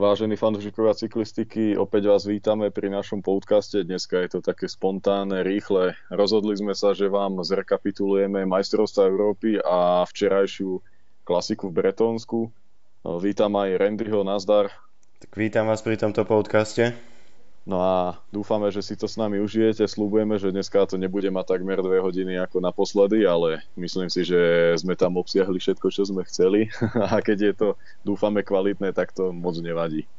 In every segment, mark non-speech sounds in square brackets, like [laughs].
Vážení fanúšikovia cyklistiky, opäť vás vítame pri našom podcaste. Dneska je to také spontánne, rýchle. Rozhodli sme sa, že vám zrekapitulujeme majstrovstva Európy a včerajšiu klasiku v Bretónsku. Vítam aj Randyho, nazdar. Tak vítam vás pri tomto podcaste. No a dúfame, že si to s nami užijete. Slúbujeme, že dneska to nebude mať takmer dve hodiny ako naposledy, ale myslím si, že sme tam obsiahli všetko, čo sme chceli. [laughs] A keď je to, dúfame, kvalitné, tak to moc nevadí.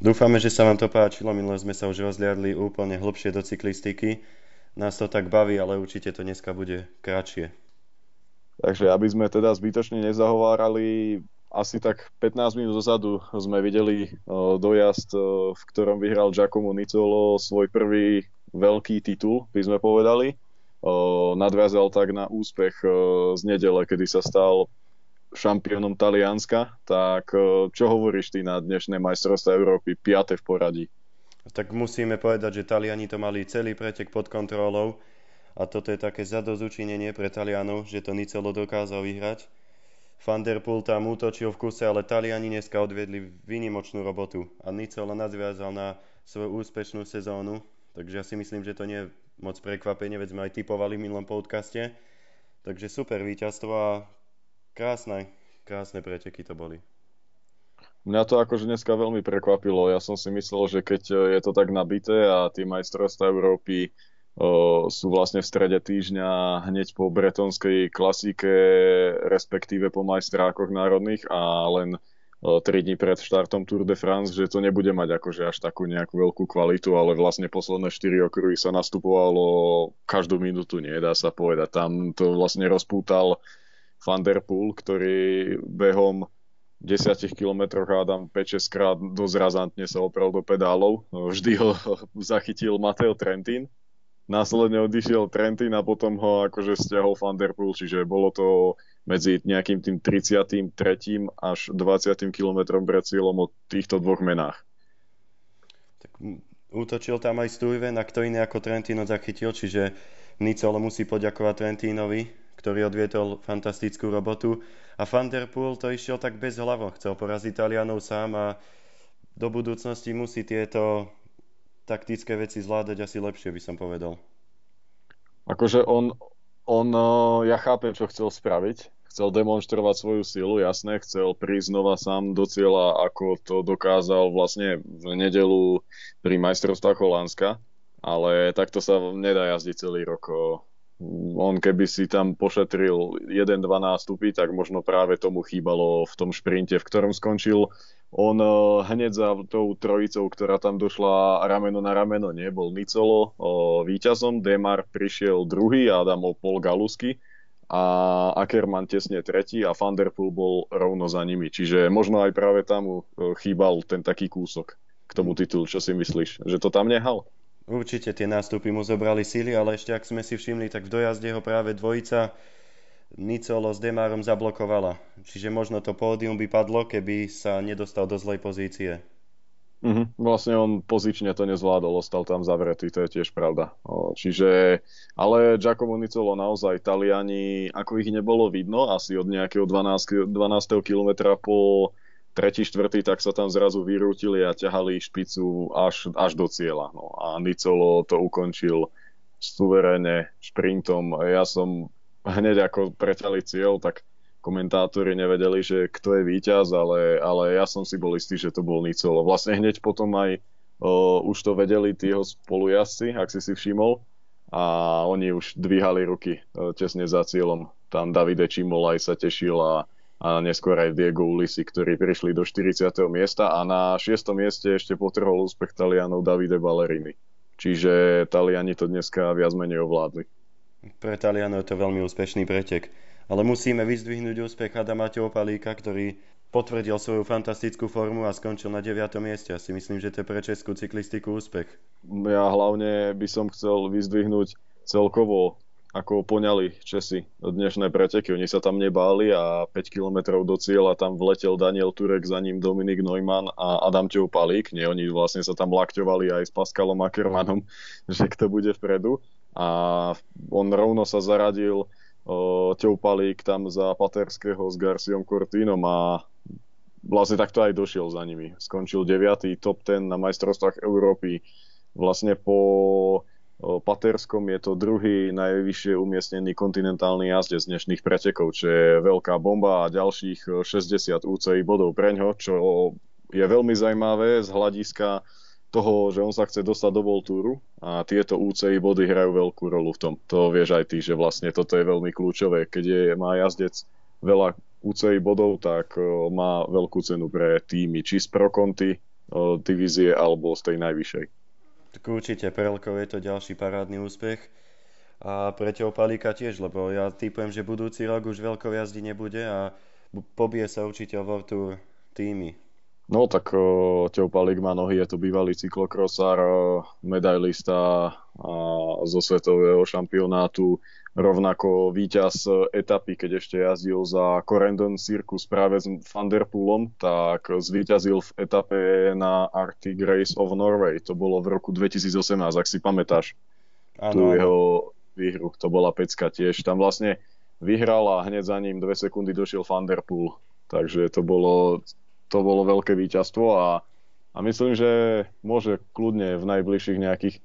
Dúfame, že sa vám to páčilo. Minule sme sa už rozliadli úplne hlbšie do cyklistiky. Nás to tak baví, ale určite to dneska bude kratšie. Takže aby sme teda zbytočne nezahovárali, asi tak 15 minút dozadu sme videli dojazd, v ktorom vyhral Giacomo Nicolo svoj prvý veľký titul, by sme povedali. Nadviazal tak na úspech z nedele, kedy sa stal šampiónom Talianska. Tak čo hovoríš ty na dnešné majstrovstvá Európy, piate v poradí? Tak musíme povedať, že Taliani to mali celý pretek pod kontrolou a toto je také zadozučinenie pre Talianov, že to Nicolo dokázal vyhrať van der Poel tam útočil v kuse, ale Taliani dneska odvedli výnimočnú robotu a Nicola nadviazal na svoju úspešnú sezónu, takže ja si myslím, že to nie je moc prekvapenie, veď sme aj typovali v minulom podcaste. Takže super víťazstvo a krásne, krásne preteky to boli. Mňa to akože dneska veľmi prekvapilo. Ja som si myslel, že keď je to tak nabité a tie majstrovstvá Európy sú vlastne v strede týždňa hneď po bretonskej klasike, respektíve po majstrákoch národných a len 3 dní pred štartom Tour de France, že to nebude mať akože až takú nejakú veľkú kvalitu, ale vlastne posledné 4 okruhy sa nastupovalo každú minútu, nie dá sa povedať. Tam to vlastne rozpútal Van der Poel, ktorý behom 10 kilometroch hádam 5-6 krát dosť razantne sa oprel do pedálov. Vždy ho [laughs] zachytil Mateo Trentin, následne odišiel Trentin a potom ho akože stiahol Van Der Poel, čiže bolo to medzi nejakým tým 33. až 20. kilometrom pred cieľom o týchto dvoch menách. Tak útočil tam aj Stuyven a kto iný ako Trentino zachytil, čiže Nicolo musí poďakovať Trentinovi, ktorý odvietol fantastickú robotu. A Van Der Poel to išiel tak bez hlavo, chcel poraziť Talianov sám a do budúcnosti musí tieto taktické veci zvládať asi lepšie, by som povedal. Akože on, on, ja chápem, čo chcel spraviť. Chcel demonstrovať svoju silu, jasné, chcel prísť znova sám do cieľa, ako to dokázal vlastne v nedelu pri majstrovstvách Holandska, ale takto sa nedá jazdiť celý rok on keby si tam pošetril 1-2 nástupy, tak možno práve tomu chýbalo v tom šprinte, v ktorom skončil. On eh, hneď za tou trojicou, ktorá tam došla rameno na rameno, nie, bol Nicolo eh, víťazom, Demar prišiel druhý a Adamo Pol Galusky a Ackermann tesne tretí a Van Der Poel bol rovno za nimi. Čiže možno aj práve tam eh, chýbal ten taký kúsok k tomu titulu. Čo si myslíš? Že to tam nehal? Určite tie nástupy mu zobrali síly, ale ešte ak sme si všimli, tak v dojazde ho práve dvojica Nicolo s Demárom zablokovala. Čiže možno to pódium by padlo, keby sa nedostal do zlej pozície. Mm-hmm. Vlastne on pozične to nezvládol, ostal tam zavretý, to je tiež pravda. O, čiže, ale Giacomo Nicolo naozaj, Taliani, ako ich nebolo vidno, asi od nejakého 12, 12. kilometra po tretí, štvrtý, tak sa tam zrazu vyrútili a ťahali špicu až, až do cieľa. No. A Nicolo to ukončil suverénne šprintom. Ja som hneď ako preťali cieľ, tak komentátori nevedeli, že kto je víťaz, ale, ale ja som si bol istý, že to bol Nicolo. Vlastne hneď potom aj o, už to vedeli tí jeho spolujazci, ak si si všimol, a oni už dvíhali ruky o, tesne za cieľom. Tam Davide Čimol aj sa tešil a a neskôr aj Diego Ulisi, ktorí prišli do 40. miesta a na 6. mieste ešte potrhol úspech Talianov Davide Ballerini. Čiže Taliani to dneska viac menej ovládli. Pre Talianov je to veľmi úspešný pretek. Ale musíme vyzdvihnúť úspech Adama Opalíka, ktorý potvrdil svoju fantastickú formu a skončil na 9. mieste. Ja si myslím, že to je pre českú cyklistiku úspech. Ja hlavne by som chcel vyzdvihnúť celkovo ako poňali Česi dnešné preteky. Oni sa tam nebáli a 5 kilometrov do cieľa tam vletel Daniel Turek, za ním Dominik Neumann a Adam Palík. Nie, oni vlastne sa tam lakťovali aj s Pascalom Ackermanom, [laughs] že kto bude vpredu. A on rovno sa zaradil Palík tam za Paterského s Garciom Cortínom a vlastne takto aj došiel za nimi. Skončil 9. top 10 na majstrovstvách Európy. Vlastne po Paterskom je to druhý najvyššie umiestnený kontinentálny jazdec z dnešných pretekov, čo je veľká bomba a ďalších 60 UCI bodov preňho, čo je veľmi zaujímavé z hľadiska toho, že on sa chce dostať do Voltúru a tieto UCI body hrajú veľkú rolu v tom. To vieš aj ty, že vlastne toto je veľmi kľúčové. Keď je, má jazdec veľa UCI bodov, tak má veľkú cenu pre týmy, či z Prokonty divízie alebo z tej najvyššej. Tak určite Perelkov je to ďalší parádny úspech. A pre Teo Palíka tiež, lebo ja typujem, že budúci rok už veľkou jazdy nebude a pobije sa určite o Vortur týmy. No tak uh, Teo Palík má nohy, je to bývalý cyklokrosár, uh, medailista uh, zo svetového šampionátu, rovnako víťaz etapy, keď ešte jazdil za Corendon Circus práve s Van Der Poolom, tak zvíťazil v etape na Arctic Race of Norway. To bolo v roku 2018, ak si pamätáš. Ano. Tu jeho výhru, to bola pecka tiež. Tam vlastne vyhral a hneď za ním dve sekundy došiel Van Der Poel. Takže to bolo, to bolo veľké víťazstvo a, a myslím, že môže kľudne v najbližších nejakých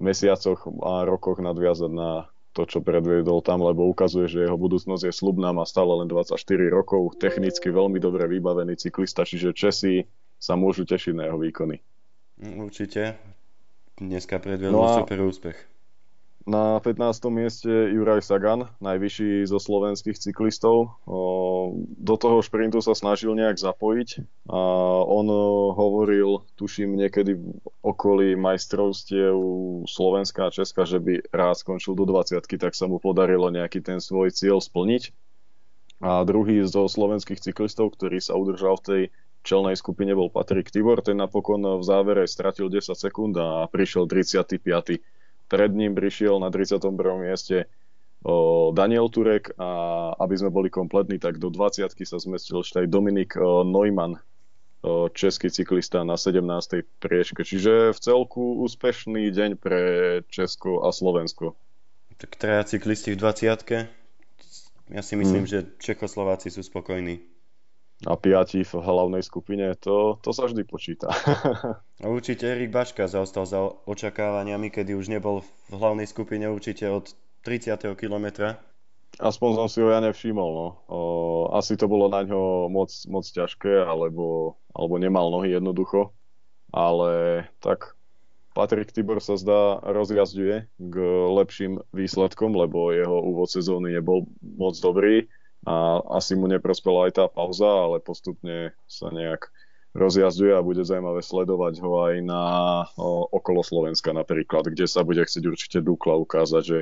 mesiacoch a rokoch nadviazať na to, čo predvedol tam, lebo ukazuje, že jeho budúcnosť je slubná, má stále len 24 rokov, technicky veľmi dobre vybavený cyklista, čiže Česi sa môžu tešiť na jeho výkony. Určite. Dneska predvedol no a... super úspech. Na 15. mieste Juraj Sagan, najvyšší zo slovenských cyklistov. Do toho šprintu sa snažil nejak zapojiť a on hovoril, tuším niekedy v okolí majstrovstiev Slovenska a Česka, že by rád skončil do 20 tak sa mu podarilo nejaký ten svoj cieľ splniť. A druhý zo slovenských cyklistov, ktorý sa udržal v tej čelnej skupine bol Patrik Tibor, ten napokon v závere stratil 10 sekúnd a prišiel 35 pred ním prišiel na 31. mieste o, Daniel Turek a aby sme boli kompletní, tak do 20 sa zmestil ešte aj Dominik o, Neumann, o, český cyklista na 17. priečke. Čiže v celku úspešný deň pre Česko a Slovensko. Tak traja cyklisti v 20 Ja si myslím, hmm. že Čechoslováci sú spokojní a piati v hlavnej skupine, to, to sa vždy počíta. [laughs] určite Erik Baška zaostal za očakávaniami, kedy už nebol v hlavnej skupine určite od 30. kilometra. Aspoň som si ho ja nevšimol. No. O, asi to bolo na ňo moc, moc ťažké, alebo, alebo nemal nohy jednoducho. Ale tak Patrik Tibor sa zdá rozjazduje k lepším výsledkom, lebo jeho úvod sezóny nebol moc dobrý a asi mu neprospela aj tá pauza, ale postupne sa nejak rozjazduje a bude zaujímavé sledovať ho aj na o, okolo Slovenska napríklad, kde sa bude chcieť určite Dukla ukázať, že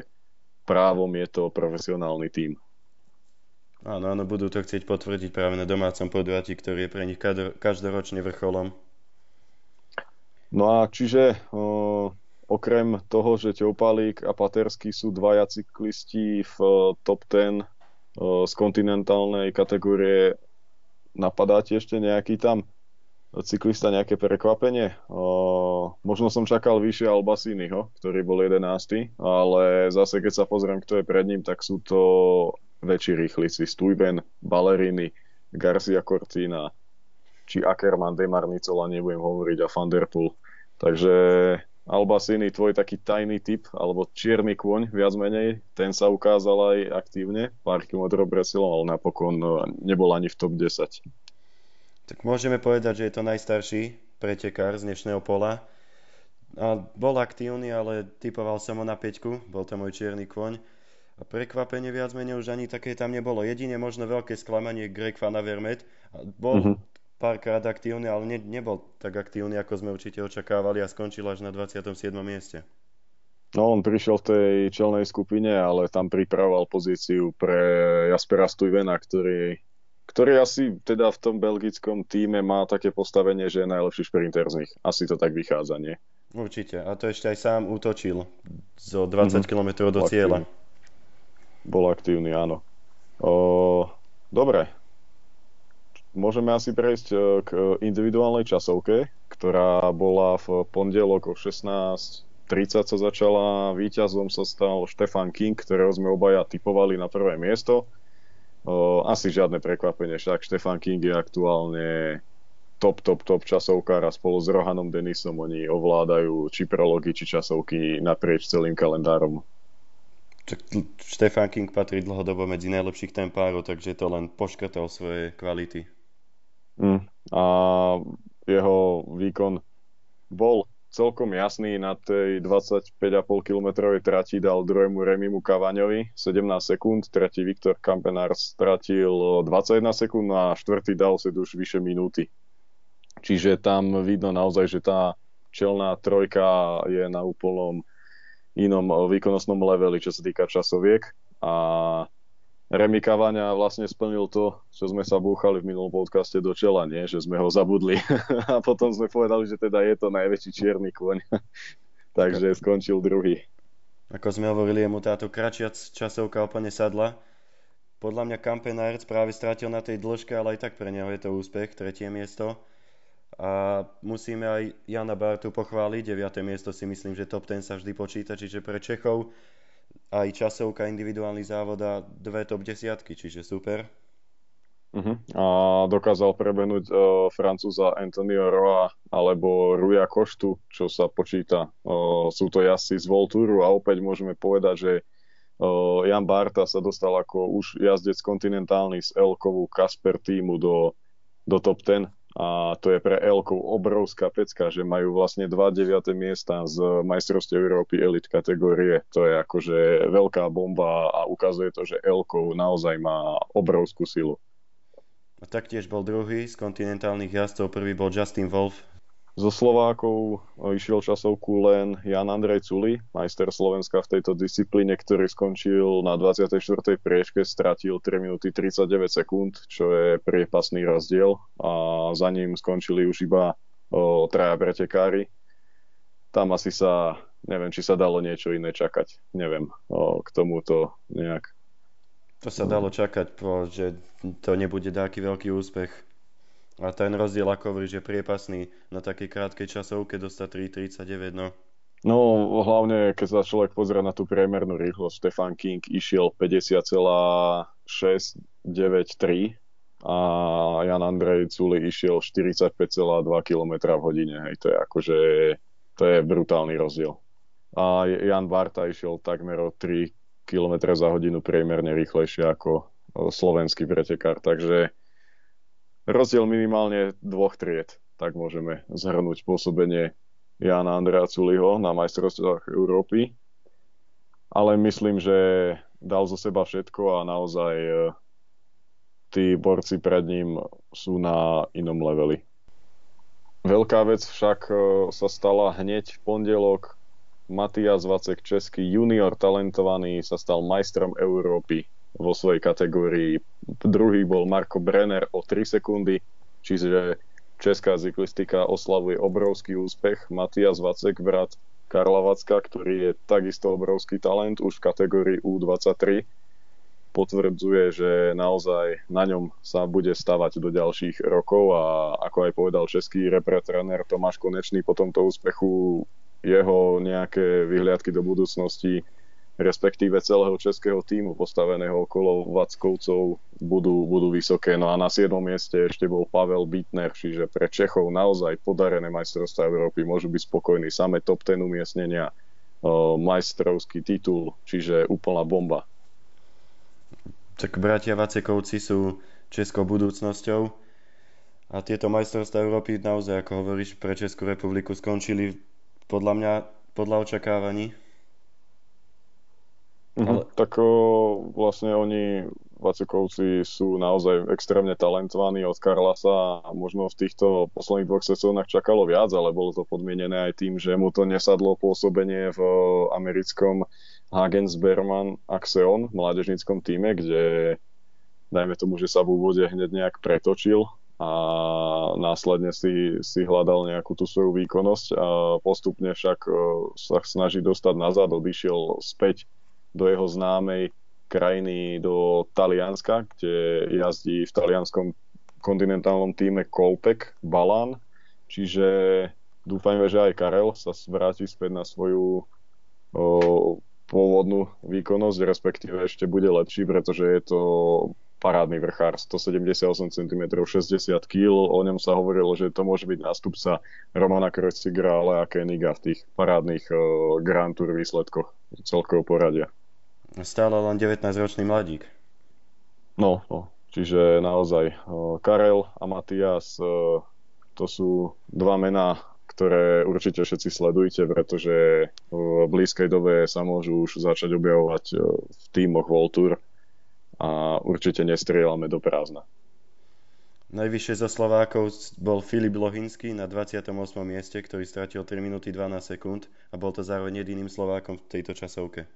právom je to profesionálny tím. Áno, áno, budú to chcieť potvrdiť práve na domácom podujatí, ktorý je pre nich každoročne vrcholom. No a čiže o, okrem toho, že Teopalík a Patersky sú dvaja cyklisti v top 10 z kontinentálnej kategórie napadáte ešte nejaký tam cyklista nejaké prekvapenie. možno som čakal vyššie Albasiniho, ktorý bol 11. Ale zase keď sa pozriem, kto je pred ním, tak sú to väčší rýchlici. Stuyven, Ballerini, Garcia Cortina, či Ackermann, Demar Nicola, nebudem hovoriť, a Van Der Poel. Takže Albasini, tvoj taký tajný typ, alebo čierny kôň, viac menej, ten sa ukázal aj aktívne, pár kilometrov presilom, ale napokon no, nebol ani v top 10. Tak môžeme povedať, že je to najstarší pretekár z dnešného pola. A bol aktívny, ale typoval som ho na peťku, bol to môj čierny kôň. A prekvapenie viac menej už ani také tam nebolo. Jedine možno veľké sklamanie Greg Van Avermaet. Bol mm-hmm párkrát aktívny, ale ne, nebol tak aktívny, ako sme určite očakávali a skončil až na 27. mieste. No, on prišiel v tej čelnej skupine, ale tam pripravoval pozíciu pre Jaspera Stuyvena, ktorý, ktorý asi teda v tom belgickom týme má také postavenie, že je najlepší šprinter z nich. Asi to tak vychádza, nie? Určite. A to ešte aj sám útočil zo 20 mm-hmm. km do cieľa. Bol aktívny, áno. O, dobre, môžeme asi prejsť e, k individuálnej časovke, ktorá bola v pondelok o 16.30 sa začala. Výťazom sa stal Stefan King, ktorého sme obaja typovali na prvé miesto. o, asi žiadne prekvapenie, však Stefan King je aktuálne top, top, top časovkár a spolu s Rohanom Denisom oni ovládajú či prology, či časovky naprieč celým kalendárom. Stefan King patrí dlhodobo medzi najlepších tempárov, takže to len poškrtal svoje kvality. Mm. A jeho výkon bol celkom jasný na tej 25,5 km trati dal druhému Remimu Kavaňovi 17 sekúnd, tretí Viktor Kampenár stratil 21 sekúnd a štvrtý dal si už vyše minúty. Čiže tam vidno naozaj, že tá čelná trojka je na úplnom inom výkonnostnom leveli, čo sa týka časoviek. A Remy Kavania vlastne splnil to, čo sme sa búchali v minulom podcaste do čela, nie? že sme ho zabudli. [laughs] a potom sme povedali, že teda je to najväčší čierny kôň. [laughs] Takže skončil druhý. Ako sme hovorili, mu táto kratšia časovka úplne sadla. Podľa mňa Kampenárc práve strátil na tej dĺžke, ale aj tak pre neho je to úspech, tretie miesto. A musíme aj Jana Bartu pochváliť, 9. miesto si myslím, že top 10 sa vždy počíta, čiže pre Čechov aj časovka individuálny závod a dve top desiatky, čiže super. Uh-huh. A dokázal prebehnúť uh, Francúza Antonio Roa alebo Ruja Koštu, čo sa počíta. Uh, sú to jazdci z Voltúru a opäť môžeme povedať, že uh, Jan Barta sa dostal ako už jazdec kontinentálny z Elkovu Kasper týmu do, do top 10 a to je pre Elkov obrovská pecka, že majú vlastne dva deviaté miesta z majstrovstiev Európy elit kategórie. To je akože veľká bomba a ukazuje to, že Elkov naozaj má obrovskú silu. A taktiež bol druhý z kontinentálnych jazdcov, prvý bol Justin Wolf zo Slovákov išiel časovku len Jan Andrej Culi, majster Slovenska v tejto disciplíne, ktorý skončil na 24. priečke, stratil 3 minúty 39 sekúnd, čo je priepasný rozdiel a za ním skončili už iba o, traja pretekári. Tam asi sa, neviem, či sa dalo niečo iné čakať. Neviem, o, k tomuto nejak. To sa dalo čakať, že to nebude taký veľký úspech a ten rozdiel, ako hovoríš, je priepasný na takej krátkej časovke dostať 3.39, no. No, hlavne keď sa človek pozrie na tú priemernú rýchlosť, Stefan King išiel 50,693 a Jan Andrej Culi išiel 45,2 km v hodine. Hej, to je akože, to je brutálny rozdiel. A Jan Barta išiel takmer o 3 km za hodinu priemerne rýchlejšie ako slovenský pretekár, takže rozdiel minimálne dvoch tried. Tak môžeme zhrnúť pôsobenie Jana Andrea Culiho na majstrovstvách Európy. Ale myslím, že dal zo seba všetko a naozaj e, tí borci pred ním sú na inom leveli. Veľká vec však e, sa stala hneď v pondelok. Matias Vacek, český junior talentovaný, sa stal majstrom Európy vo svojej kategórii. Druhý bol Marko Brenner o 3 sekundy, čiže česká cyklistika oslavuje obrovský úspech. Matias Vacek, brat Karla Vacka, ktorý je takisto obrovský talent už v kategórii U23, potvrdzuje, že naozaj na ňom sa bude stavať do ďalších rokov a ako aj povedal český repre tréner Tomáš Konečný po tomto úspechu jeho nejaké vyhliadky do budúcnosti respektíve celého českého týmu postaveného okolo Vackovcov budú, budú vysoké. No a na 7. mieste ešte bol Pavel Bitner, čiže pre Čechov naozaj podarené majstrovstvá Európy môžu byť spokojní. Samé top 10 umiestnenia, majstrovský titul, čiže úplná bomba. Tak bratia Vacekovci sú českou budúcnosťou a tieto majstrovstvá Európy naozaj, ako hovoríš, pre Českú republiku skončili podľa mňa podľa očakávaní Mm-hmm. Ale... Tak o, vlastne oni, Vacekovci, sú naozaj extrémne talentovaní od Karlasa a možno v týchto posledných dvoch sezónach čakalo viac, ale bolo to podmienené aj tým, že mu to nesadlo pôsobenie v americkom Hagens Berman Axeon v mládežníckom týme, kde dajme tomu, že sa v úvode hneď nejak pretočil a následne si, si hľadal nejakú tú svoju výkonnosť a postupne však sa snaží dostať nazad, odišiel späť do jeho známej krajiny do Talianska, kde jazdí v talianskom kontinentálnom týme Kolpek Balán. Čiže dúfajme, že aj Karel sa vráti späť na svoju o, pôvodnú výkonnosť, respektíve ešte bude lepší, pretože je to parádny vrchár, 178 cm, 60 kg. O ňom sa hovorilo, že to môže byť nástupca Romana Kreuzigra, ale a Keniga v tých parádnych uh, Grand Tour výsledkoch celkového poradia. Stále len 19-ročný mladík. No, no, čiže naozaj Karel a Matias to sú dva mená, ktoré určite všetci sledujte, pretože v blízkej dobe sa môžu už začať objavovať v tímoch Voltur a určite nestrieľame do prázdna. Najvyššie zo Slovákov bol Filip Lohinský na 28. mieste, ktorý stratil 3 minúty 12 sekúnd a bol to zároveň jediným Slovákom v tejto časovke.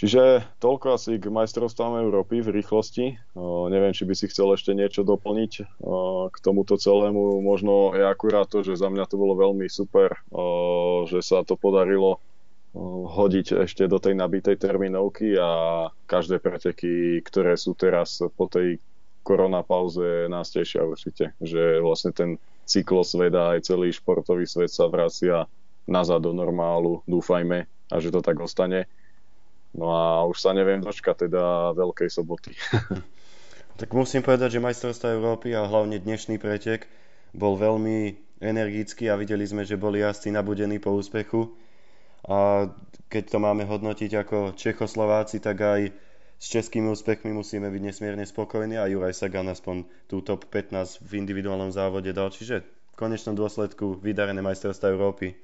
Čiže toľko asi k majstrovstvám Európy v rýchlosti. O, neviem, či by si chcel ešte niečo doplniť o, k tomuto celému. Možno je akurát to, že za mňa to bolo veľmi super, o, že sa to podarilo hodiť ešte do tej nabitej terminovky a každé preteky, ktoré sú teraz po tej koronapauze nás tešia určite, že vlastne ten cyklosvet a aj celý športový svet sa vracia nazad do normálu, dúfajme, a že to tak ostane. No a už sa neviem dočkať teda Veľkej soboty. [laughs] tak musím povedať, že majstrovstvá Európy a hlavne dnešný pretek bol veľmi energický a videli sme, že boli jazdci nabudení po úspechu a keď to máme hodnotiť ako Čechoslováci, tak aj s českými úspechmi musíme byť nesmierne spokojní a Juraj Sagan aspoň tú top 15 v individuálnom závode dal. Čiže v konečnom dôsledku vydarené majstrovstvá Európy.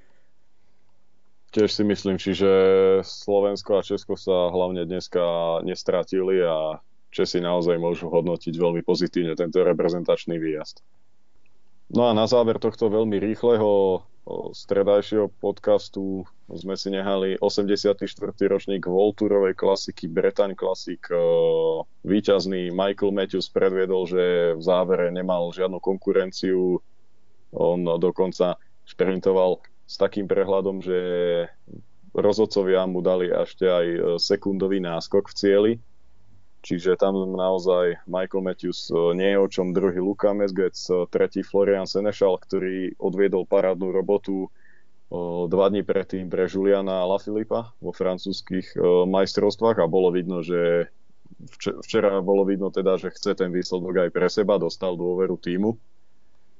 Tiež si myslím, čiže Slovensko a Česko sa hlavne dneska nestratili a Česi naozaj môžu hodnotiť veľmi pozitívne tento reprezentačný výjazd. No a na záver tohto veľmi rýchleho stredajšieho podcastu sme si nehali 84. ročník Volturovej klasiky Bretaň Classic. Výťazný Michael Matthews predviedol, že v závere nemal žiadnu konkurenciu. On dokonca šprintoval s takým prehľadom, že rozhodcovia mu dali ešte aj sekundový náskok v cieli Čiže tam naozaj Michael Matthews e, nie je o čom druhý Luka Mesgec, e, tretí Florian Senešal, ktorý odviedol parádnu robotu e, dva dní predtým pre Juliana Lafilipa vo francúzských majstrovstvách a bolo vidno, že včera bolo vidno teda, že chce ten výsledok aj pre seba, dostal dôveru týmu.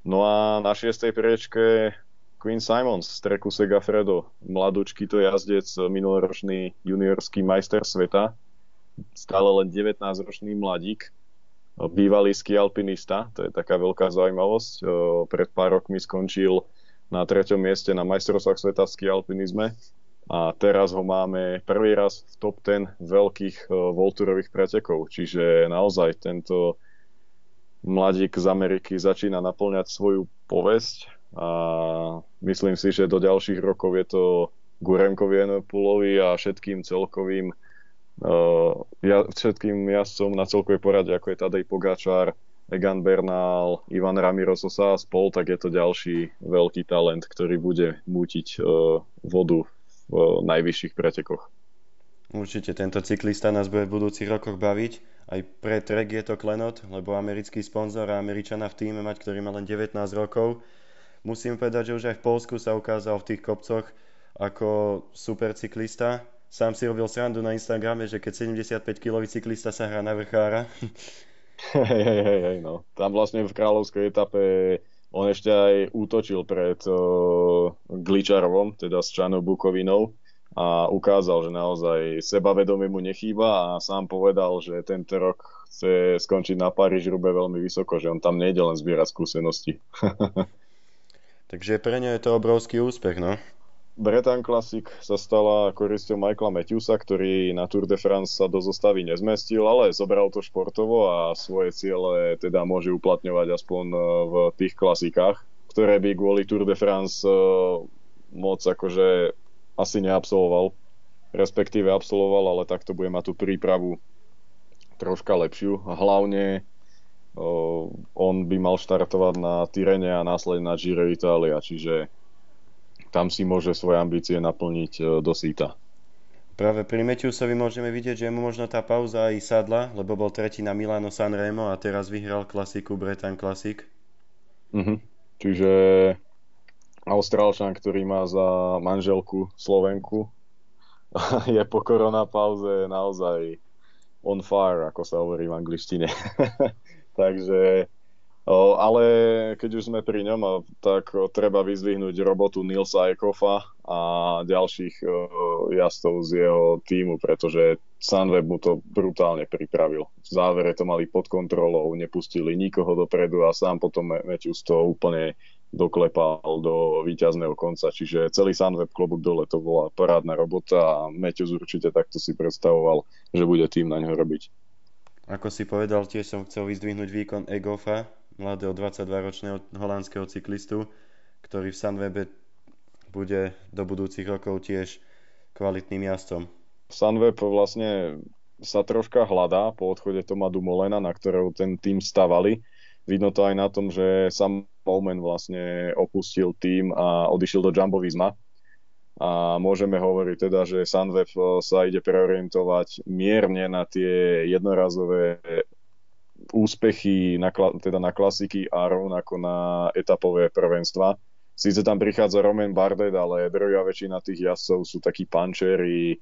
No a na šiestej priečke Queen Simons z treku Segafredo, mladúčky to jazdec, minuloročný juniorský majster sveta, stále len 19-ročný mladík, bývalý ski alpinista, to je taká veľká zaujímavosť. Pred pár rokmi skončil na treťom mieste na majstrovstvách sveta v ski alpinizme. A teraz ho máme prvý raz v top 10 veľkých volturových pretekov, čiže naozaj tento mladík z Ameriky začína naplňať svoju povesť a myslím si, že do ďalších rokov je to Gurenkovi Enepulovi a všetkým celkovým ja, všetkým jazdcom na celkovej porade, ako je Tadej Pogačar, Egan Bernal, Ivan Ramiro Sosa a spol, tak je to ďalší veľký talent, ktorý bude mútiť uh, vodu v uh, najvyšších pretekoch. Určite tento cyklista nás bude v budúcich rokoch baviť. Aj pre Trek je to klenot, lebo americký sponzor a Američana v týme mať, ktorý má len 19 rokov. Musím povedať, že už aj v Polsku sa ukázal v tých kopcoch ako super cyklista sám si robil srandu na Instagrame, že keď 75-kilový cyklista sa hrá na vrchára. Hej, hej, hej, no. Tam vlastne v kráľovskej etape on ešte aj útočil pred uh, Gličarovom, teda s Čanou Bukovinou a ukázal, že naozaj sebavedomie mu nechýba a sám povedal, že tento rok chce skončiť na Paríž rube veľmi vysoko, že on tam nejde len zbierať skúsenosti. [laughs] Takže pre ňa je to obrovský úspech, no. Bretan Classic sa stala korisťou Michaela Matthewsa, ktorý na Tour de France sa do zostavy nezmestil, ale zobral to športovo a svoje ciele teda môže uplatňovať aspoň e, v tých klasikách, ktoré by kvôli Tour de France e, moc akože asi neabsolvoval, respektíve absolvoval, ale takto bude mať tú prípravu troška lepšiu. Hlavne on by mal štartovať na Tyrene a následne na Giro Italia, čiže tam si môže svoje ambície naplniť e, do síta. Práve pri Matthewsovi môžeme vidieť, že mu možno tá pauza aj sadla, lebo bol tretí na Milano Sanremo a teraz vyhral klasiku Bretan Classic. Mhm. Čiže Austrálčan, ktorý má za manželku Slovenku, [laughs] je po koronapauze naozaj on fire, ako sa hovorí v angličtine. [laughs] Takže O, ale keď už sme pri ňom, tak treba vyzvihnúť robotu Nilsa Ekofa a ďalších o, jazdcov z jeho týmu, pretože Sunweb mu to brutálne pripravil. V závere to mali pod kontrolou, nepustili nikoho dopredu a sám potom Matthews to úplne doklepal do víťazného konca. Čiže celý Sunweb klobúk dole, to bola parádna robota a Matthews určite takto si predstavoval, že bude tým na ňo robiť. Ako si povedal, tiež som chcel vyzdvihnúť výkon Egofa, mladého 22-ročného holandského cyklistu, ktorý v Sunwebe bude do budúcich rokov tiež kvalitným jazdcom. Sunweb vlastne sa troška hľadá po odchode Toma Dumolena, na ktorého ten tým stavali. Vidno to aj na tom, že Sam Bowman vlastne opustil tým a odišiel do Jumbo Visma. A môžeme hovoriť teda, že Sunweb sa ide preorientovať mierne na tie jednorazové úspechy na, teda na klasiky a rovnako na etapové prvenstva. Sice tam prichádza Roman Bardet, ale drvia väčšina tých jazdcov sú takí pančeri,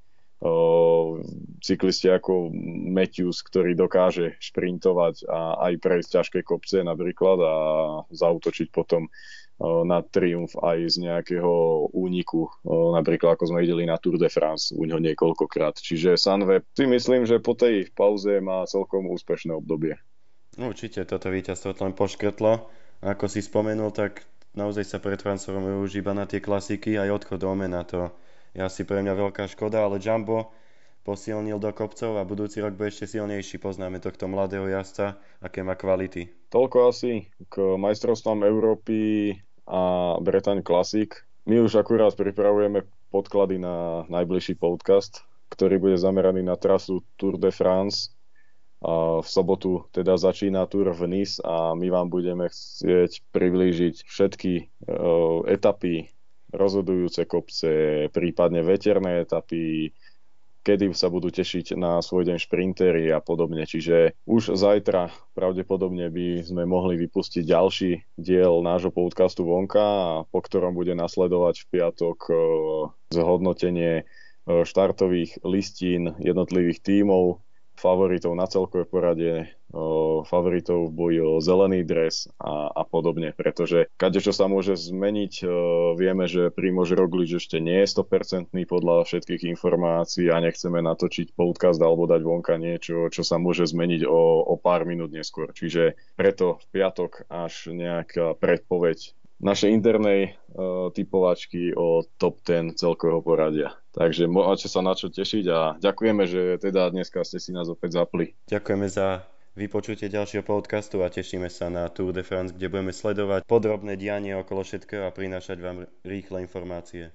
cyklisti ako Matthews, ktorý dokáže šprintovať a aj prejsť ťažké kopce napríklad a zautočiť potom na triumf aj z nejakého úniku, napríklad ako sme videli na Tour de France u neho niekoľkokrát. Čiže Sunweb si myslím, že po tej pauze má celkom úspešné obdobie. Určite toto víťazstvo to len poškrtlo. Ako si spomenul, tak naozaj sa pretransformujú už iba na tie klasiky aj odchod do Omena. To je asi pre mňa veľká škoda, ale Jumbo posilnil do kopcov a budúci rok bude ešte silnejší. Poznáme tohto mladého jazdca, aké má kvality. Toľko asi k majstrovstvám Európy a Bretaň Classic. My už akurát pripravujeme podklady na najbližší podcast, ktorý bude zameraný na trasu Tour de France v sobotu teda začína Tour v Nice a my vám budeme chcieť priblížiť všetky e, etapy, rozhodujúce kopce, prípadne veterné etapy, kedy sa budú tešiť na svoj deň šprintery a podobne. Čiže už zajtra pravdepodobne by sme mohli vypustiť ďalší diel nášho podcastu vonka, po ktorom bude nasledovať v piatok e, zhodnotenie e, štartových listín jednotlivých tímov, favoritov na celkové poradie, favoritov v boji o zelený dres a, a podobne, pretože kade čo sa môže zmeniť, vieme, že Primož Roglič ešte nie je 100% podľa všetkých informácií a nechceme natočiť podcast alebo dať vonka niečo, čo sa môže zmeniť o, o pár minút neskôr. Čiže preto v piatok až nejaká predpoveď našej internej uh, typovačky o top 10 celkového poradia. Takže máte sa na čo tešiť a ďakujeme, že teda dneska ste si nás opäť zapli. Ďakujeme za vypočutie ďalšieho podcastu a tešíme sa na Tour de France, kde budeme sledovať podrobné dianie okolo všetkého a prinášať vám rýchle informácie.